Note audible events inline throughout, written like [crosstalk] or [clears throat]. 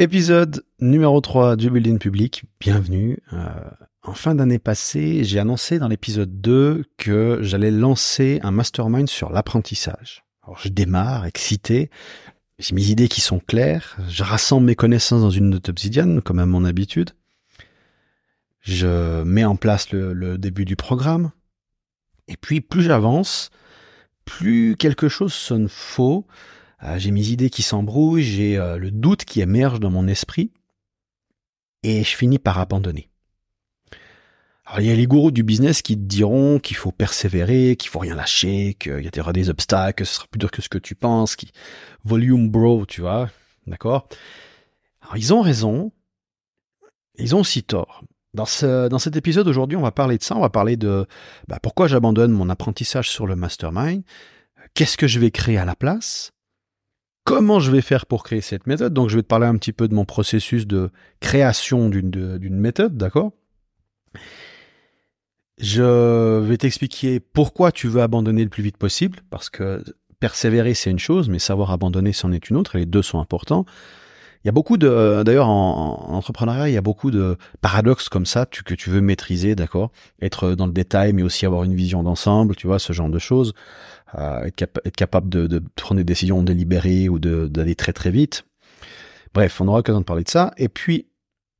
Épisode numéro 3 du Building Public, bienvenue. Euh, en fin d'année passée, j'ai annoncé dans l'épisode 2 que j'allais lancer un mastermind sur l'apprentissage. Alors je démarre, excité, j'ai mes idées qui sont claires, je rassemble mes connaissances dans une note obsidienne, comme à mon habitude. Je mets en place le, début du programme. Et puis plus j'avance, plus quelque chose sonne faux, j'ai mes idées qui s'embrouillent, j'ai euh, le doute qui émerge dans mon esprit, et je finis par abandonner. Alors il y a les gourous du business qui te diront qu'il faut persévérer, qu'il faut rien lâcher, qu'il y aura des obstacles, que ce sera plus dur que ce que tu penses, qui volume bro, tu vois, d'accord? Alors ils ont raison, ils ont aussi tort. Dans, ce, dans cet épisode aujourd'hui, on va parler de ça, on va parler de bah, pourquoi j'abandonne mon apprentissage sur le mastermind, qu'est-ce que je vais créer à la place, comment je vais faire pour créer cette méthode. Donc je vais te parler un petit peu de mon processus de création d'une méthode, d'accord? Je vais t'expliquer pourquoi tu veux abandonner le plus vite possible, parce que persévérer c'est une chose, mais savoir abandonner c'en est une autre, et les deux sont importants. Il y a beaucoup de, d'ailleurs en, entrepreneuriat, il y a beaucoup de paradoxes comme ça que tu veux maîtriser, d'accord? Être dans le détail, mais aussi avoir une vision d'ensemble, tu vois, ce genre de choses être, capable de, prendre des décisions délibérées ou d'aller très très vite. Bref, on aura l'occasion de parler de ça. Et puis,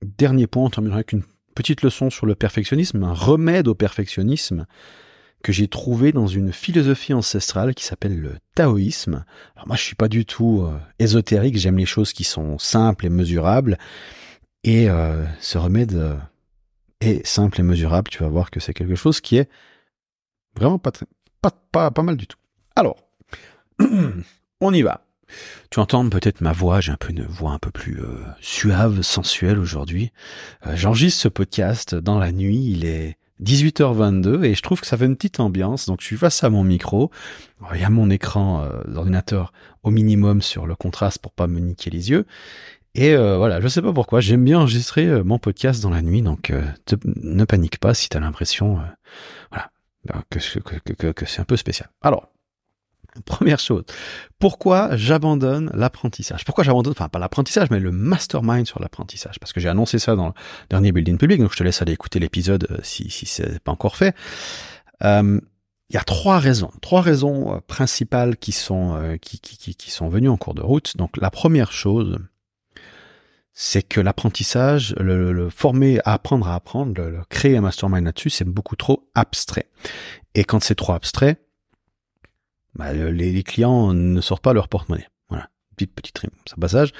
dernier point, on terminera avec une petite leçon sur le perfectionnisme, un remède au perfectionnisme que j'ai trouvé dans une philosophie ancestrale qui s'appelle le taoïsme. Alors moi, je suis pas du tout euh, ésotérique, j'aime les choses qui sont simples et mesurables. Et euh, ce remède euh, est simple et mesurable. Tu vas voir que c'est quelque chose qui est vraiment pas mal du tout. Alors, [clears throat] on y va. Tu entends peut-être ma voix, j'ai un peu une voix un peu plus euh, suave, sensuelle aujourd'hui. Euh, j'enregistre ce podcast dans la nuit, il est 18h22 et je trouve que ça fait une petite ambiance. Donc je suis face à mon micro, il y a mon écran euh, d'ordinateur au minimum sur le contraste pour pas me niquer les yeux. Et voilà, je sais pas pourquoi, j'aime bien enregistrer mon podcast dans la nuit, donc ne panique pas si tu as l'impression que, que c'est un peu spécial. Alors, [laughs] Première chose, pourquoi j'abandonne l'apprentissage? Pourquoi j'abandonne, enfin pas l'apprentissage, mais le mastermind sur l'apprentissage? Parce que j'ai annoncé ça dans le dernier building public, donc je te laisse aller écouter l'épisode euh, si, si c'est pas encore fait. Euh, il y a trois raisons, trois raisons euh, principales qui sont qui, qui, qui, sont venues en cours de route. Donc la première chose, c'est que l'apprentissage, le, le, former à apprendre à apprendre, le créer un mastermind là-dessus, c'est beaucoup trop abstrait. Et quand c'est trop abstrait, bah, les, clients ne sortent pas leur porte-monnaie. Voilà, petite petite rime, ça passage.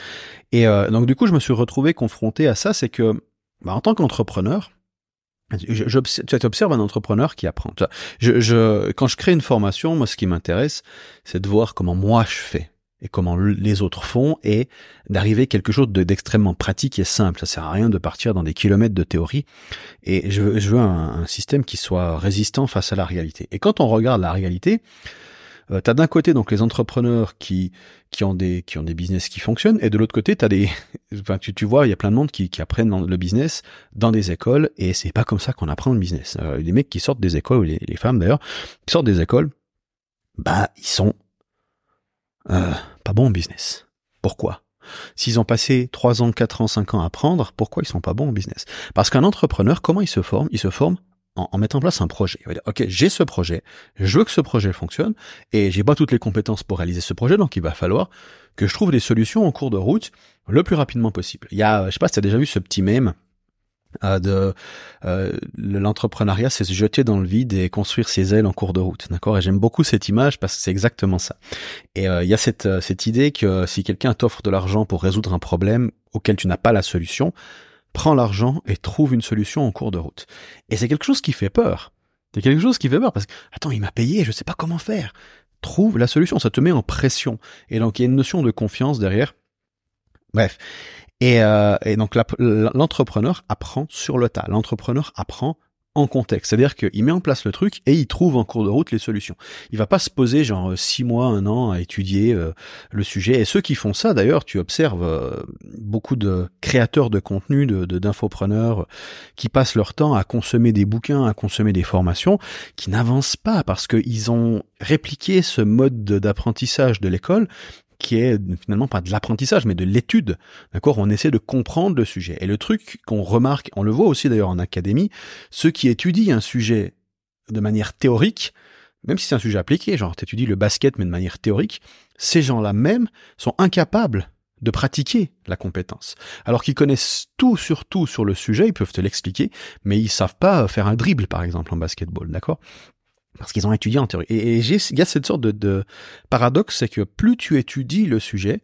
Et euh, donc du coup, je me suis retrouvé confronté à ça, c'est que bah, en tant qu'entrepreneur, tu observes un entrepreneur qui apprend. Je, je, quand je crée une formation, moi, ce qui m'intéresse, c'est de voir comment moi je fais et comment les autres font et d'arriver quelque chose d'extrêmement pratique et simple. Ça sert à rien de partir dans des kilomètres de théorie et je veux, je veux un système qui soit résistant face à la réalité. Et quand on regarde la réalité, euh, d'un côté donc les entrepreneurs qui qui ont des qui ont des business qui fonctionnent et de l'autre côté tu as des [laughs] enfin tu, tu vois il y a plein de monde qui, qui apprennent le business dans des écoles et c'est pas comme ça qu'on apprend le business. Euh, les mecs qui sortent des écoles les, les femmes d'ailleurs qui sortent des écoles bah ils sont euh, pas bons en business. Pourquoi? S'ils ont passé 3 ans, 4 ans, 5 ans à apprendre, pourquoi ils sont pas bons en business? Parce qu'un entrepreneur, comment il se forme? Il se forme en, mettant en place un projet. Il va dire, OK, j'ai ce projet, je veux que ce projet fonctionne, et j'ai pas toutes les compétences pour réaliser ce projet, donc il va falloir que je trouve des solutions en cours de route le plus rapidement possible. Il y a, je sais pas si tu as déjà vu ce petit mème euh, de euh, l'entrepreneuriat, c'est se jeter dans le vide et construire ses ailes en cours de route, d'accord? Et j'aime beaucoup cette image parce que c'est exactement ça. Et euh, il y a cette, cette idée que si quelqu'un t'offre de l'argent pour résoudre un problème auquel tu n'as pas la solution, prends l'argent et trouve une solution en cours de route. Et c'est quelque chose qui fait peur. C'est quelque chose qui fait peur parce que, attends, il m'a payé, je sais pas comment faire. Trouve la solution, ça te met en pression. Et donc, il y a une notion de confiance derrière. Bref. Et, euh, et donc, l'entrepreneur apprend sur le tas. L'entrepreneur apprend en contexte. C'est-à-dire qu'il met en place le truc et il trouve en cours de route les solutions. Il va pas se poser genre six mois, un an à étudier euh, le sujet. Et ceux qui font ça, d'ailleurs, tu observes euh, beaucoup de créateurs de contenu, de d'infopreneurs qui passent leur temps à consommer des bouquins, à consommer des formations, qui n'avancent pas parce qu'ils ont répliqué ce mode d'apprentissage de l'école qui est finalement pas de l'apprentissage, mais de l'étude. D'accord? On essaie de comprendre le sujet. Et le truc qu'on remarque, on le voit aussi d'ailleurs en académie, ceux qui étudient un sujet de manière théorique, même si c'est un sujet appliqué, genre tu étudies le basket mais de manière théorique, ces gens-là même sont incapables de pratiquer la compétence. Alors qu'ils connaissent tout sur tout sur le sujet, ils peuvent te l'expliquer, mais ils savent pas faire un dribble par exemple en basketball, d'accord? Parce qu'ils ont étudié en théorie. Et, il y a cette sorte de, paradoxe, c'est que plus tu étudies le sujet,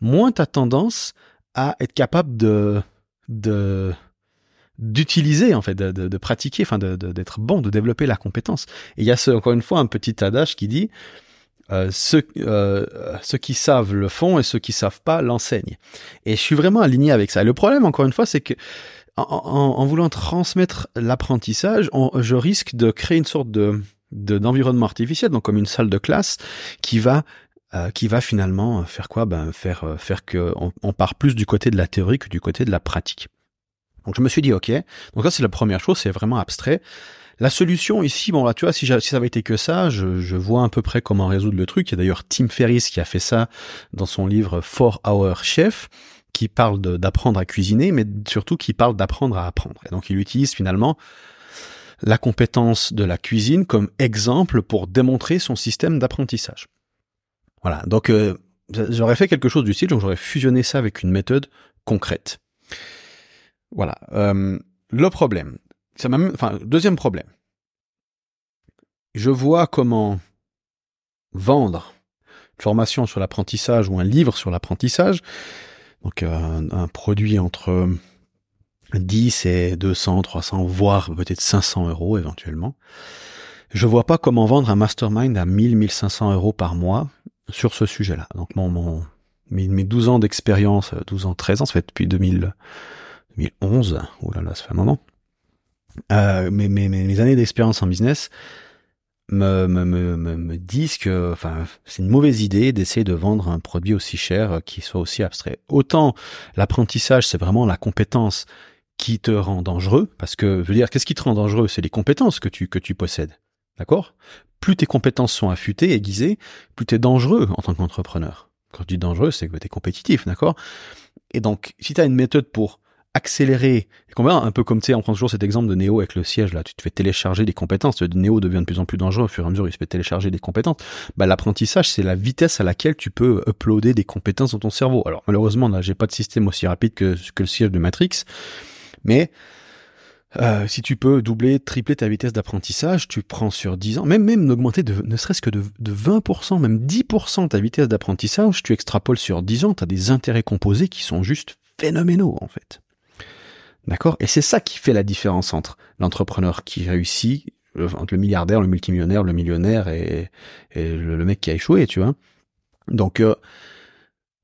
moins tu as tendance à être capable de, d'utiliser en fait, de, de, pratiquer, enfin d'être bon, de développer la compétence. Et il y a ce, encore une fois un petit adage qui dit euh, ceux, euh, ceux qui savent le font et ceux qui savent pas l'enseignent. Et je suis vraiment aligné avec ça. Et le problème, encore une fois, c'est que en, voulant transmettre l'apprentissage, je risque de créer une sorte de d'environnement artificiel, donc comme une salle de classe, qui va euh, qui va finalement faire quoi? Ben faire euh, faire que on, part plus du côté de la théorie que du côté de la pratique. Donc je me suis dit ok. Donc ça c'est la première chose, c'est vraiment abstrait. La solution ici, bon là tu vois, si, si ça avait été que ça, je, je, vois à peu près comment résoudre le truc. Il y a d'ailleurs Tim Ferriss qui a fait ça dans son livre Four Hour Chef qui parle d'apprendre à cuisiner, mais surtout qui parle d'apprendre à apprendre. Et donc il utilise finalement la compétence de la cuisine comme exemple pour démontrer son système d'apprentissage. Voilà, donc euh, j'aurais fait quelque chose du style, donc j'aurais fusionné ça avec une méthode concrète. Voilà. Euh, le problème, c'est même, enfin, deuxième problème. Je vois comment vendre une formation sur l'apprentissage ou un livre sur l'apprentissage donc un, produit entre 10 et 200, 300, voire peut-être 500 euros éventuellement. Je vois pas comment vendre un mastermind à 1000, 1500 euros par mois sur ce sujet-là. Donc mes, 12 ans d'expérience, 12 ans, 13 ans, ça fait depuis 2000, 2011, oh là là, ça fait un moment. Euh, mes années d'expérience en business, me, me, me, me disent que enfin, c'est une mauvaise idée d'essayer de vendre un produit aussi cher qui soit aussi abstrait. Autant l'apprentissage, c'est vraiment la compétence qui te rend dangereux, parce que, je veux dire, qu'est-ce qui te rend dangereux? C'est les compétences que tu, que tu possèdes. D'accord? Plus tes compétences sont affûtées, aiguisées, plus tu es dangereux en tant qu'entrepreneur. Quand je dis dangereux, c'est que tu es compétitif, d'accord? Et donc, si tu as une méthode pour accélérer. Un peu comme tu sais, on prend toujours cet exemple de Néo avec le siège là. Tu te fais télécharger des compétences. Néo devient de plus en plus dangereux au fur et à mesure. Il se fait télécharger des compétences. Bah, l'apprentissage, c'est la vitesse à laquelle tu peux uploader des compétences dans ton cerveau. Alors malheureusement, là, j'ai pas de système aussi rapide que, que le siège de Matrix, mais euh, si tu peux doubler, tripler ta vitesse d'apprentissage, tu prends sur 10 ans, même même d'augmenter de, ne serait-ce que de, de 20%, même 10% ta vitesse d'apprentissage, tu extrapoles sur 10 ans, tu as des intérêts composés qui sont juste phénoménaux en fait. D'accord? Et c'est ça qui fait la différence entre l'entrepreneur qui réussit, entre le milliardaire, le multimillionnaire, le millionnaire et, le, mec qui a échoué, tu vois? Donc, euh,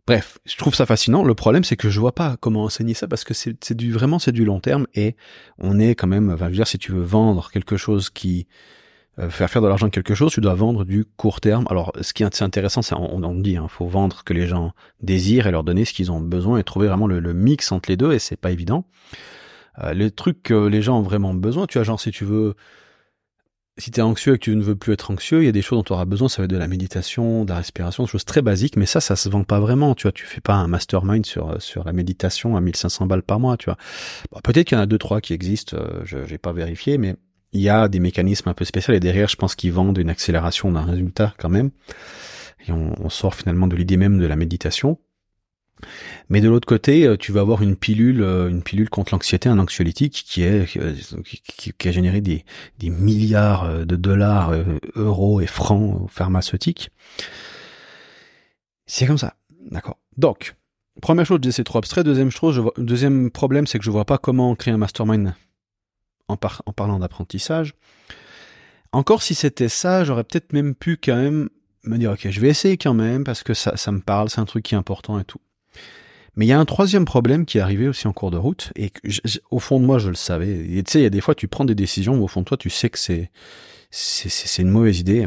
bref, je trouve ça fascinant. Le problème, c'est que je vois pas comment enseigner ça parce que c'est du vraiment c'est du long terme et on est quand même, enfin, je dire, si tu veux vendre quelque chose qui faire faire de l'argent quelque chose, tu dois vendre du court terme. Alors, ce qui est intéressant, c'est on, on dit, il hein, faut vendre que les gens désirent et leur donner ce qu'ils ont besoin et trouver vraiment le, mix entre les deux. Et c'est pas évident. Euh, les trucs que les gens ont vraiment besoin, tu vois, genre si tu veux, si tu es anxieux et que tu ne veux plus être anxieux, il y a des choses dont tu auras besoin, ça va être de la méditation, de la respiration, des choses très basiques, mais ça, ça se vend pas vraiment, tu vois, tu fais pas un mastermind sur, sur la méditation à 1500 balles par mois, tu vois. Peut-être qu'il y en a deux, trois qui existent, euh, je n'ai pas vérifié, mais il y a des mécanismes un peu spéciaux et derrière, je pense qu'ils vendent une accélération d'un résultat quand même. Et on, sort finalement de l'idée même de la méditation. Mais de l'autre côté, euh, tu vas avoir une pilule, euh, une pilule contre l'anxiété, un anxiolytique qui est euh, qui, a généré des, milliards de dollars, euros et francs pharmaceutiques. C'est comme ça, d'accord. Donc, première chose, c'est trop abstrait. Deuxième chose, deuxième problème, c'est que je vois pas comment créer un mastermind en, parlant d'apprentissage. Encore si c'était ça, j'aurais peut-être même pu quand même me dire, ok, je vais essayer quand même parce que ça, ça me parle, c'est un truc qui est important et tout. Mais il y a un troisième problème qui est arrivé aussi en cours de route et au fond de moi je le savais. Tu sais, il y a des fois tu prends des décisions où au fond de toi tu sais que c'est c'est une mauvaise idée.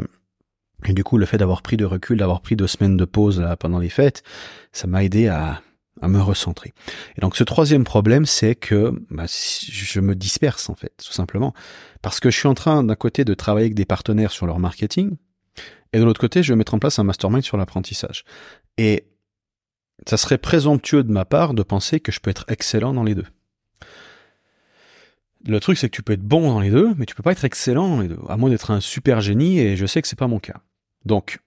Et du coup, le fait d'avoir pris de recul, d'avoir pris deux semaines de pause là pendant les fêtes, ça m'a aidé à à me recentrer. Et donc ce troisième problème, c'est que bah, je me disperse en fait, tout simplement, parce que je suis en train d'un côté de travailler avec des partenaires sur leur marketing, et de l'autre côté, je vais mettre en place un mastermind sur l'apprentissage. Et ça serait présomptueux de ma part de penser que je peux être excellent dans les deux. Le truc, c'est que tu peux être bon dans les deux, mais tu peux pas être excellent dans les deux, à moins d'être un super génie, et je sais que c'est pas mon cas. Donc,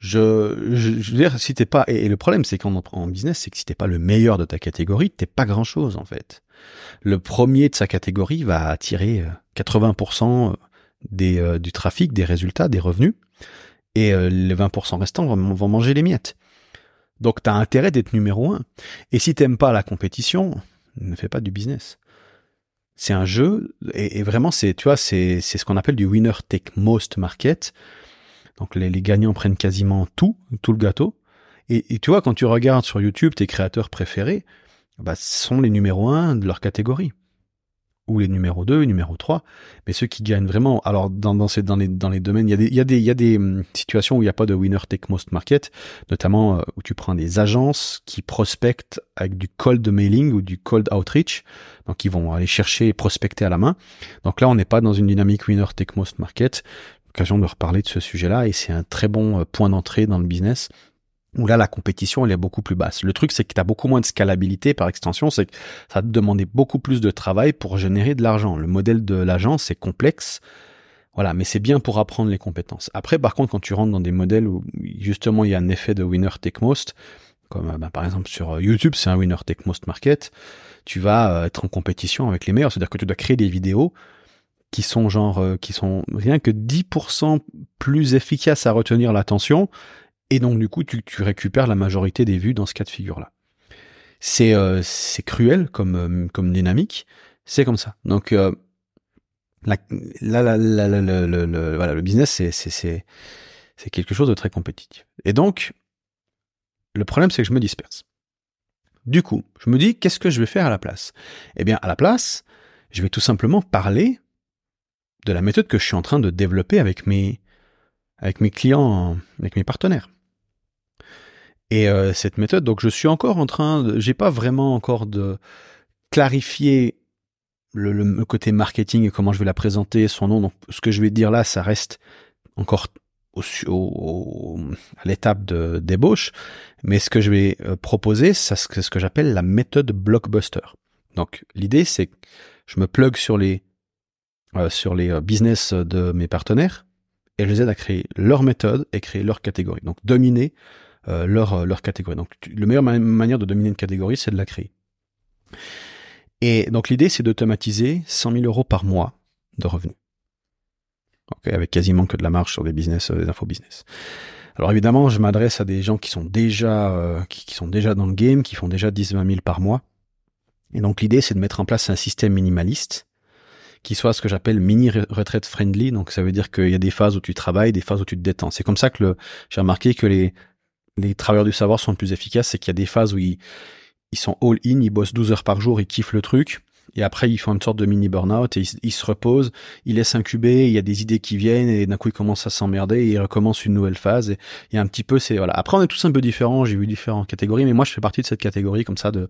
je, je, veux dire, si t'es pas, et, le problème, c'est qu'en en business, c'est que si t'es pas le meilleur de ta catégorie, t'es pas grand chose, en fait. Le premier de sa catégorie va attirer 80% euh, des, euh, du trafic, des résultats, des revenus, et euh, les 20% restants vont, vont manger les miettes. Donc, t'as intérêt d'être numéro un. Et si t'aimes pas la compétition, ne fais pas du business. C'est un jeu, et, vraiment, c'est, tu vois, c'est, c'est ce qu'on appelle du winner take most market. Donc les, gagnants prennent quasiment tout, tout le gâteau. Et, tu vois, quand tu regardes sur YouTube tes créateurs préférés, bah, ce sont les numéros 1 de leur catégorie. Ou les numéros 2, numéro 3. Mais ceux qui gagnent vraiment, alors dans, dans, dans, les, les domaines, il y a des, y hum, situations où il n'y a pas de winner take most market, notamment euh, où tu prends des agences qui prospectent avec du cold mailing ou du cold outreach. Donc ils vont aller chercher et prospecter à la main. Donc là, on n'est pas dans une dynamique winner take most market occasion de reparler de ce sujet-là et c'est un très bon euh, point d'entrée dans le business où là la compétition elle est beaucoup plus basse. Le truc c'est que tu as beaucoup moins de scalabilité par extension, c'est que ça va te demander beaucoup plus de travail pour générer de l'argent. Le modèle de l'agence c'est complexe. Voilà, mais c'est bien pour apprendre les compétences. Après par contre quand tu rentres dans des modèles où justement il y a un effet de winner take most comme euh, bah, par exemple sur euh, YouTube, c'est un winner take most market, tu vas être en compétition avec les meilleurs, c'est-à-dire que tu dois créer des vidéos qui sont genre euh, qui sont rien que 10% plus efficaces à retenir l'attention et donc du coup tu, tu, récupères la majorité des vues dans ce cas de figure là. C'est euh, c'est cruel comme euh, comme dynamique, c'est comme ça. Donc la, la, la, le, voilà, le business c'est c'est c'est c'est quelque chose de très compétitif. Et donc le problème c'est que je me disperse. Du coup, je me dis qu'est-ce que je vais faire à la place? Eh bien à la place, je vais tout simplement parler de la méthode que je suis en train de développer avec mes, avec mes clients, avec mes partenaires. Et euh, cette méthode, donc je suis encore en train, de, j'ai pas vraiment encore de clarifier le, le, côté marketing et comment je vais la présenter, son nom. Donc ce que je vais dire là, ça reste encore au, au, à l'étape de débauche, mais ce que je vais euh, proposer, c'est ce que j'appelle la méthode blockbuster. Donc l'idée, c'est que je me plug sur les sur les euh, business de mes partenaires et je les aide à créer leur méthode et créer leur catégorie. Donc dominer euh, leur, leur catégorie. Donc la meilleure manière de dominer une catégorie, c'est de la créer. Et donc l'idée, c'est d'automatiser 100 000 euros par mois de revenus. Okay, avec quasiment que de la marge sur des business, des infos business. Alors évidemment, je m'adresse à des gens qui sont déjà, qui, qui, sont déjà dans le game, qui font déjà 10-20 000 par mois. Et donc l'idée, c'est de mettre en place un système minimaliste qui soit ce que j'appelle mini retraite friendly. Donc ça veut dire qu'il y a des phases où tu travailles, des phases où tu te détends. C'est comme ça que j'ai remarqué que les, les travailleurs du savoir sont plus efficaces, c'est qu'il y a des phases où ils, ils sont all in, ils bossent 12 heures par jour, ils kiffent le truc. Et après, ils font une sorte de mini burn-out et ils, se reposent, ils laissent incuber, il y a des idées qui viennent et d'un coup, ils commencent à s'emmerder et ils recommencent une nouvelle phase. Et il un petit peu, c'est, voilà. Après, on est tous un peu différents, j'ai vu différentes catégories, mais moi, je fais partie de cette catégorie comme ça de,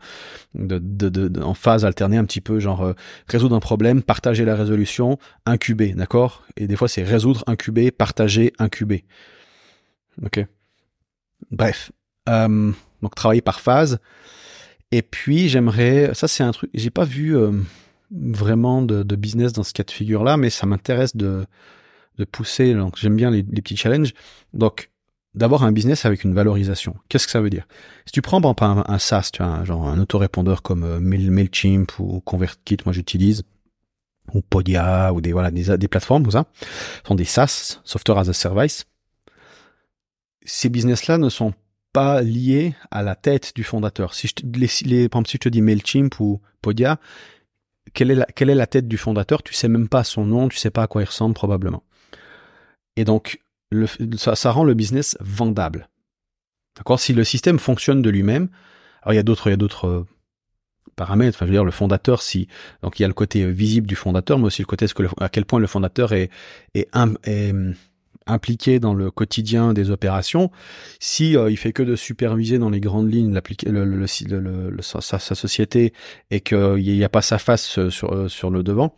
de, de, de, en phase alternée un petit peu, genre, euh, résoudre un problème, partager la résolution, incuber, d'accord? Et des fois, c'est résoudre, incuber, partager, incuber. Ok. Bref. Euh, donc, travailler par phase. Et puis j'aimerais, ça c'est un truc, j'ai pas vu euh, vraiment de, de, business dans ce cas de figure là, mais ça m'intéresse de, de pousser. Donc j'aime bien les, les, petits challenges. Donc d'avoir un business avec une valorisation. Qu'est-ce que ça veut dire? Si tu prends par un, SaaS, tu vois, genre un autorépondeur comme euh, Mailchimp ou ConvertKit, moi j'utilise, ou Podia ou des voilà des, des plateformes tout ça, sont des SaaS, Software as a Service. Ces business-là ne sont pas lié à la tête du fondateur. Si je te, les, par exemple, si je te dis Mailchimp ou Podia, quelle est, la, quelle est la tête du fondateur? Tu sais même pas son nom, tu sais pas à quoi il ressemble probablement. Et donc, ça, ça rend le business vendable. D'accord? Si le système fonctionne de lui-même, alors il y a d'autres, il y a d'autres euh, paramètres. Enfin, je veux dire, le fondateur, si donc il y a le côté visible du fondateur, mais aussi le côté à quel point le fondateur est impliqué dans le quotidien des opérations, si euh, il fait que de superviser dans les grandes lignes le, le, le, sa, sa, société et qu'il n'y a pas sa face sur, euh, sur le devant,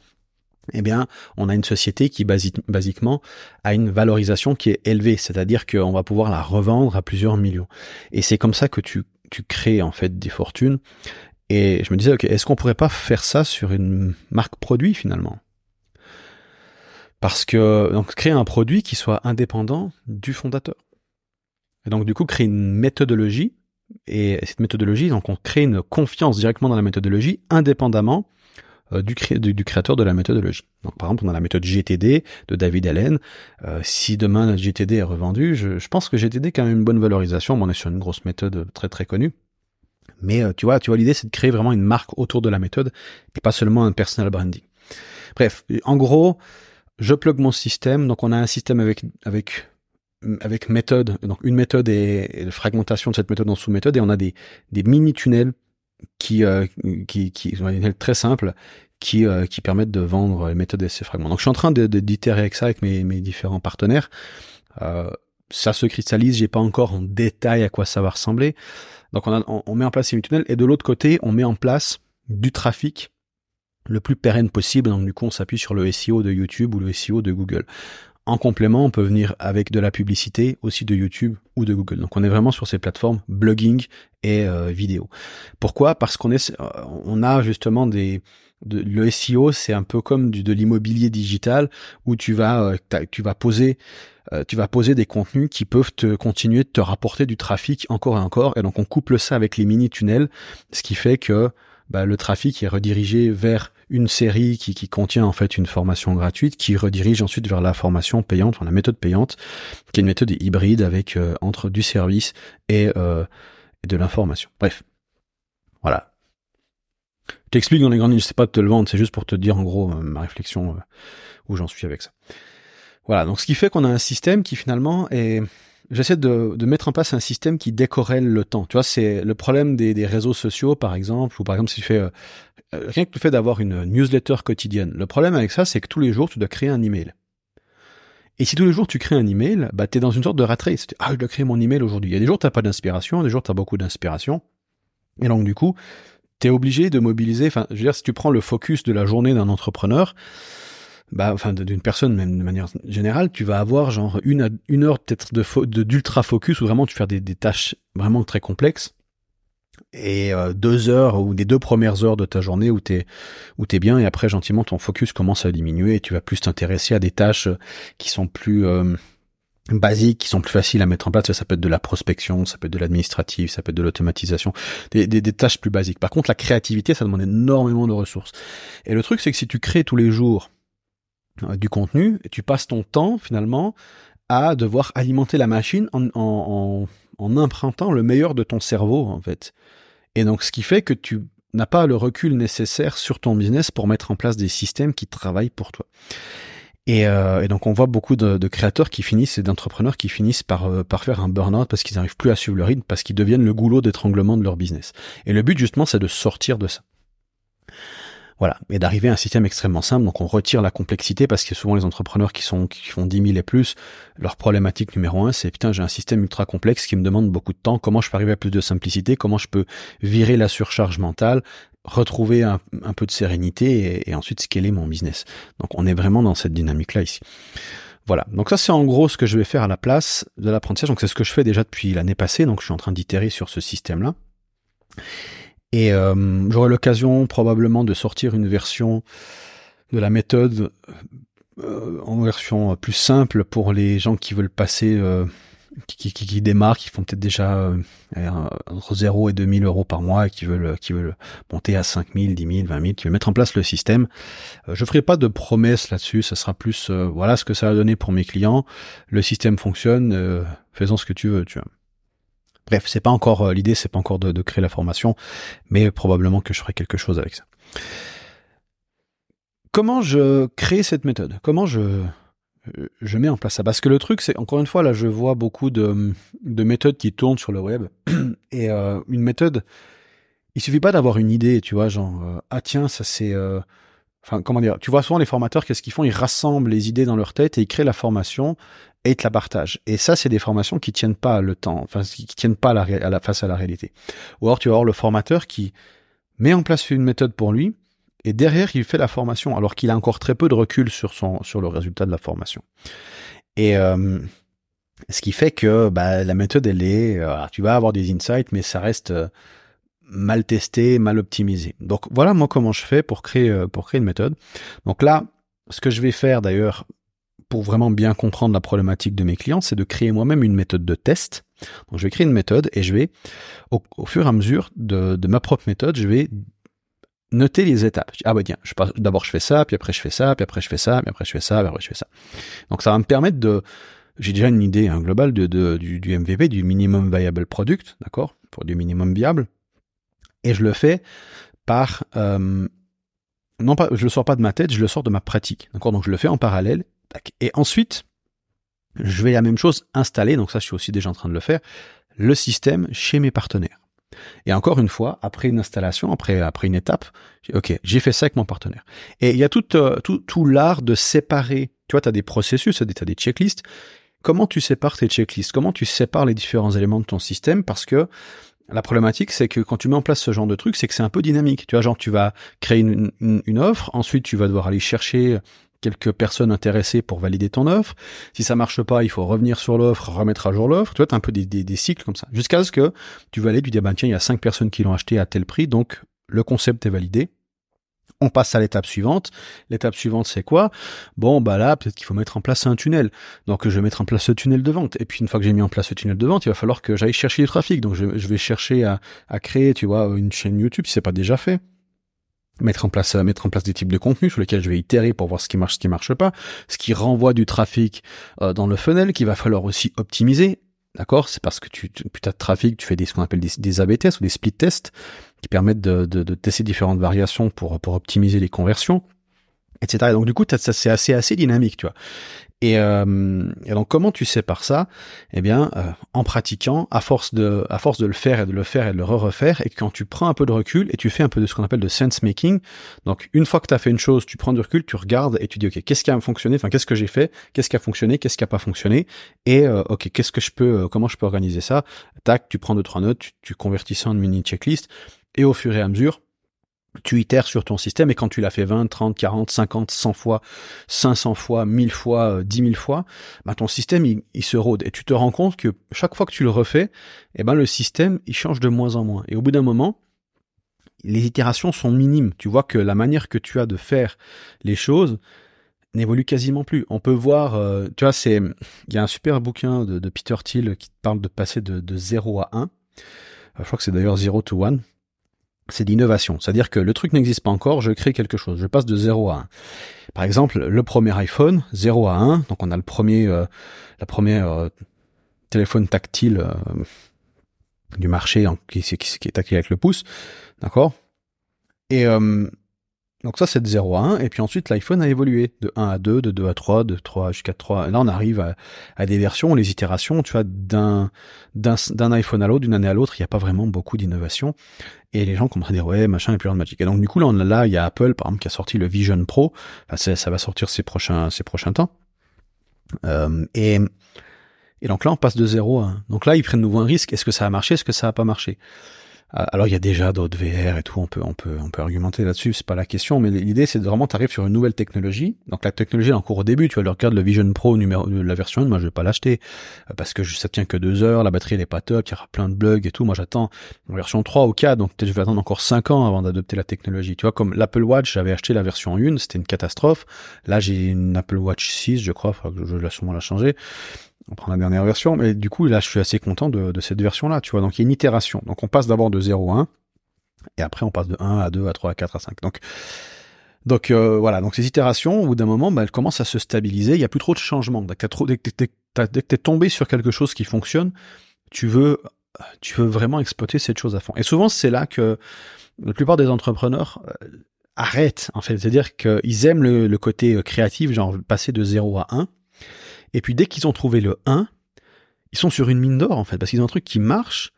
eh bien, on a une société qui basiquement a une valorisation qui est élevée, c'est-à-dire qu'on va pouvoir la revendre à plusieurs millions. Et c'est comme ça que tu, tu crées en fait des fortunes. Et je me disais, ok, est-ce qu'on pourrait pas faire ça sur une marque produit finalement? Parce que donc créer un produit qui soit indépendant du fondateur. Et donc du coup créer une méthodologie et cette méthodologie, donc on crée une confiance directement dans la méthodologie indépendamment euh, du, du, créateur de la méthodologie. Donc, par exemple, on a la méthode GTD de David Allen. Euh, si demain notre GTD est revendu, je, je, pense que GTD a quand même une bonne valorisation. Bon, on est sur une grosse méthode très très connue. Mais euh, tu vois, tu vois, l'idée c'est de créer vraiment une marque autour de la méthode et pas seulement un personal branding. Bref, en gros, je plug mon système. Donc, on a un système avec avec avec méthode, donc une méthode et, fragmentation de cette méthode en sous-méthode, et on a des, des mini tunnels qui, euh, qui, qui sont très simples qui, euh, qui permettent de vendre les méthodes et ces fragments. Donc je suis en train d'itérer avec ça avec mes, mes différents partenaires. Euh, ça se cristallise, j'ai pas encore en détail à quoi ça va ressembler. Donc on, a, on, met en place ces tunnels et de l'autre côté, on met en place du trafic le plus pérenne possible. Donc du coup, on s'appuie sur le SEO de YouTube ou le SEO de Google. En complément, on peut venir avec de la publicité aussi de YouTube ou de Google. Donc on est vraiment sur ces plateformes blogging et euh, vidéo. Pourquoi? Parce qu'on est, euh, on a justement des le SEO, c'est un peu comme de l'immobilier digital où tu vas euh, tu vas poser tu vas poser des contenus qui peuvent te continuer de te rapporter du trafic encore et encore et donc on couple ça avec les mini tunnels, ce qui fait que bah, le trafic est redirigé vers une série qui, qui, contient en fait une formation gratuite qui redirige ensuite vers la formation payante, enfin la méthode payante, qui est une méthode hybride avec euh, entre du service et, euh, de l'information. Bref, voilà. Je t'explique dans les grandes lignes, je sais pas de te le vendre, c'est juste pour te dire en gros euh, ma réflexion où j'en suis avec ça. Voilà, donc ce qui fait qu'on a un système qui finalement est j'essaie de, mettre en place un système qui décorrèle le temps. Tu vois, c'est le problème des, réseaux sociaux, par exemple, ou par exemple si tu fais euh, rien que le fait d'avoir une newsletter quotidienne. Le problème avec ça, c'est que tous les jours, tu dois créer un email. Et si tous les jours tu crées un email, bah t'es dans une sorte de rat race. Ah, je dois créer mon email aujourd'hui. Il y a des jours t'as pas d'inspiration, des jours t'as beaucoup d'inspiration. Et donc du coup, t'es obligé de mobiliser. Enfin, je veux dire, si tu prends le focus de la journée d'un entrepreneur, bah, enfin d'une personne même de manière générale, tu vas avoir genre une, une heure peut-être de d'ultra focus où vraiment tu fais des, des tâches vraiment très complexes et euh, deux heures ou des deux premières heures de ta journée où t'es où t'es bien et après gentiment ton focus commence à diminuer et tu vas plus t'intéresser à des tâches qui sont plus euh, basiques, qui sont plus faciles à mettre en place. Ça peut être de la prospection, ça peut être de l'administratif, ça peut être de l'automatisation, des, des, tâches plus basiques. Par contre, la créativité, ça demande énormément de ressources. Et le truc, c'est que si tu crées tous les jours euh, du contenu, tu passes ton temps finalement à devoir alimenter la machine en, en, empruntant le meilleur de ton cerveau en fait. Et donc ce qui fait que tu n'as pas le recul nécessaire sur ton business pour mettre en place des systèmes qui travaillent pour toi. Et, euh, donc on voit beaucoup de, de, créateurs qui finissent et d'entrepreneurs qui finissent par, euh, par faire un burn-out parce qu'ils n'arrivent plus à suivre le rythme, parce qu'ils deviennent le goulot d'étranglement de leur business. Et le but justement c'est de sortir de ça. Voilà, et d'arriver à un système extrêmement simple. Donc on retire la complexité parce que souvent les entrepreneurs qui sont qui font 10 000 et plus, leur problématique numéro un, c'est putain j'ai un système ultra complexe qui me demande beaucoup de temps. Comment je peux arriver à plus de simplicité? Comment je peux virer la surcharge mentale? Retrouver un, peu de sérénité et, et ensuite scaler mon business. Donc on est vraiment dans cette dynamique-là ici. Voilà, donc ça c'est en gros ce que je vais faire à la place de l'apprentissage. Donc c'est ce que je fais déjà depuis l'année passée, donc je suis en train d'itérer sur ce système-là. Et euh, j'aurai l'occasion probablement de sortir une version de la méthode euh, en version plus simple pour les gens qui veulent passer, euh, qui, qui, qui, démarrent, qui font peut-être déjà euh, entre 0 et 2000 euros par mois et qui veulent, qui veulent monter à 5000, 10 000, 20 000, qui veulent mettre en place le système. je ferai pas de promesses là-dessus, ça sera plus, voilà ce que ça va donner pour mes clients. Le système fonctionne, faisons ce que tu veux, tu vois. Bref, c'est pas encore euh, l'idée, c'est pas encore de, créer la formation, mais probablement que je ferai quelque chose avec ça. Comment je crée cette méthode? Comment je je mets en place ça? Parce que le truc, c'est encore une fois là, je vois beaucoup de, de méthodes qui tournent sur le web [clears throat] et euh, une méthode. Il suffit pas d'avoir une idée, tu vois, genre euh, ah tiens ça c'est enfin comment dire, tu vois souvent les formateurs qu'est-ce qu'ils font? Ils rassemblent les idées dans leur tête et ils créent la formation et ils te la partagent. Et ça, c'est des formations qui tiennent pas le temps, enfin qui tiennent pas la, face à la réalité. Ou alors tu vas avoir le formateur qui met en place une méthode pour lui Et derrière, il fait la formation, alors qu'il a encore très peu de recul sur son sur le résultat de la formation. Et euh, ce qui fait que bah, la méthode, elle est, euh, tu vas avoir des insights, mais ça reste euh, mal testé, mal optimisé. Donc voilà moi comment je fais pour créer pour créer une méthode. Donc là, ce que je vais faire d'ailleurs pour vraiment bien comprendre la problématique de mes clients, c'est de créer moi-même une méthode de test. Donc je vais créer une méthode et je vais, au, fur et à mesure de, ma propre méthode, je vais noter les étapes. Ah bah tiens, d'abord je fais ça, puis après je fais ça, puis après je fais ça, puis après je fais ça, puis après je fais ça. Donc ça va me permettre de, j'ai déjà une idée hein, globale du, du, MVP, du minimum viable product, d'accord, pour du minimum viable, et je le fais par, euh, non pas, je le sors pas de ma tête, je le sors de ma pratique, d'accord? Donc je le fais en parallèle, et ensuite je vais la même chose installer, donc ça je suis aussi déjà en train de le faire, le système chez mes partenaires. Et encore une fois, après une installation, après, après une étape, ok, j'ai fait ça avec mon partenaire. Et il y a tout, euh, tout, tout l'art de séparer. Tu vois, tu as des processus, tu as des checklists. Comment tu sépares tes checklists? Comment tu sépares les différents éléments de ton système? Parce que la problématique, c'est que quand tu mets en place ce genre de truc, c'est que c'est un peu dynamique. Tu vois, genre, tu vas créer une, offre, ensuite tu vas devoir aller chercher quelques personnes intéressées pour valider ton offre. Si ça marche pas, il faut revenir sur l'offre, remettre à jour l'offre. Tu vois, as un peu des, cycles comme ça. Jusqu'à ce que tu valides, tu dis, bah, tiens, il y a cinq personnes qui l'ont acheté à tel prix, donc le concept est validé. On passe à l'étape suivante. L'étape suivante, c'est quoi? Bon, bah là, peut-être qu'il faut mettre en place un tunnel. Donc, je vais mettre en place ce tunnel de vente. Et puis, une fois que j'ai mis en place ce tunnel de vente, il va falloir que j'aille chercher du trafic. Donc, je, vais chercher à, créer, tu vois, une chaîne YouTube si c'est pas déjà fait mettre en place euh, mettre en place des types de contenus sur lesquels je vais itérer pour voir ce qui marche ce qui marche pas ce qui renvoie du trafic euh, dans le funnel qu'il va falloir aussi optimiser d'accord? C'est parce que tu, tu as de trafic tu fais ce qu'on appelle des, des AB tests ou des split tests qui permettent de, de, de tester différentes variations pour pour optimiser les conversions etc. Et donc du coup, ça c'est assez assez dynamique, tu vois. Et, euh, et, donc comment tu sépares ça? Eh bien, euh, en pratiquant, à force de, à force de le faire et de le faire et de le re-refaire, et quand tu prends un peu de recul et tu fais un peu de ce qu'on appelle de sense making. Donc une fois que tu as fait une chose, tu prends du recul, tu regardes et tu dis ok, qu'est-ce qui a fonctionné? Enfin, qu'est-ce que j'ai fait? Qu'est-ce qui a fonctionné? Qu'est-ce qui a pas fonctionné? Et euh, ok, qu'est-ce que je peux, euh, comment je peux organiser ça? Tac, tu prends deux trois notes, tu, tu convertis ça en mini checklist, et au fur et à mesure, tu itères sur ton système et quand tu l'as fait 20, 30, 40, 50, 100 fois, 500 fois, 1000 fois, 10 000 fois, bah ton système il, se rôde et tu te rends compte que chaque fois que tu le refais, eh ben le système il change de moins en moins et au bout d'un moment, les itérations sont minimes. Tu vois que la manière que tu as de faire les choses n'évolue quasiment plus. On peut voir, euh, tu vois, c'est il y a un super bouquin de, Peter Thiel qui parle de passer de, de 0 à 1. Je crois que c'est d'ailleurs 0 to 1 c'est l'innovation. C'est-à-dire que le truc n'existe pas encore, je crée quelque chose, je passe de 0 à 1. Par exemple, le premier iPhone, 0 à 1, donc on a le premier, euh, la première euh, téléphone tactile euh, du marché qui, qui, qui, est tactile avec le pouce, d'accord? Et donc ça, c'est de 0 à 1. Et puis ensuite, l'iPhone a évolué de 1 à 2, de 2 à 3, de 3 jusqu'à 3. Là, on arrive à, à, des versions, les itérations, tu vois, d'un, d'un, iPhone à l'autre, d'une année à l'autre, il n'y a pas vraiment beaucoup d'innovation. Et les gens comprennent dire, ouais, machin, et plus rien de magique. Et donc, du coup, là, là, il y a Apple, par exemple, qui a sorti le Vision Pro. Enfin, ça va sortir ces prochains, ces prochains temps. Euh, et, et donc là, on passe de 0 à 1. Donc là, ils prennent nouveau un risque. Est-ce que ça a marché? Est-ce que ça a pas marché? Euh, alors il y a déjà d'autres VR et tout, on peut on peut on peut argumenter là-dessus, c'est pas la question, mais l'idée c'est vraiment t'arrives sur une nouvelle technologie. Donc la technologie est encore au début, tu vas le regarder le Vision Pro numéro la version 1, moi je vais pas l'acheter euh, parce que ça tient que deux heures, la batterie elle est pas top, il y aura plein de bugs et tout. Moi j'attends la version 3 ou 4, donc peut-être je vais attendre encore 5 ans avant d'adopter la technologie. Tu vois comme l'Apple Watch, j'avais acheté la version 1, c'était une catastrophe. Là j'ai une Apple Watch 6, je crois, je vais sûrement la changer on prend la dernière version, mais du coup là je suis assez content de, cette version-là, tu vois. Donc il y a une itération. Donc on passe d'abord de 0 à 1, et après on passe de 1 à 2 à 3 à 4 à 5. Donc donc euh, voilà, donc ces itérations, au bout d'un moment, bah, elles commencent à se stabiliser, il n'y a plus trop de changements. Dès que tu es tombé sur quelque chose qui fonctionne, tu veux, tu veux vraiment exploiter cette chose à fond. Et souvent c'est là que la plupart des entrepreneurs euh, arrêtent, en fait. C'est-à-dire qu'ils aiment le, le, côté euh, créatif, genre passer de 0 à 1, et puis dès qu'ils ont trouvé le 1, ils sont sur une mine d'or en fait, parce qu'ils ont un truc qui marche,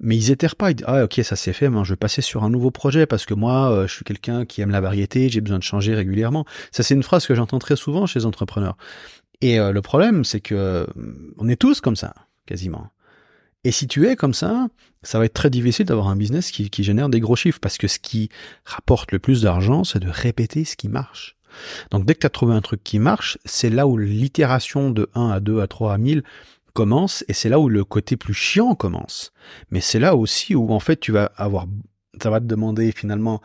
mais ils étèrent pas. Ils disent, ah ok, ça s'est fait, mais je vais passer sur un nouveau projet parce que moi, euh, je suis quelqu'un qui aime la variété, j'ai besoin de changer régulièrement. Ça c'est une phrase que j'entends très souvent chez les entrepreneurs. Et euh, le problème, c'est que euh, on est tous comme ça, quasiment. Et si tu es comme ça, ça va être très difficile d'avoir un business qui génère des gros chiffres parce que ce qui rapporte le plus d'argent, c'est de répéter ce qui marche. Donc dès que tu as trouvé un truc qui marche, c'est là où l'itération de 1 à 2 à 3 à 1000 commence et c'est là où le côté plus chiant commence. Mais c'est là aussi où en fait tu vas avoir ça va te demander finalement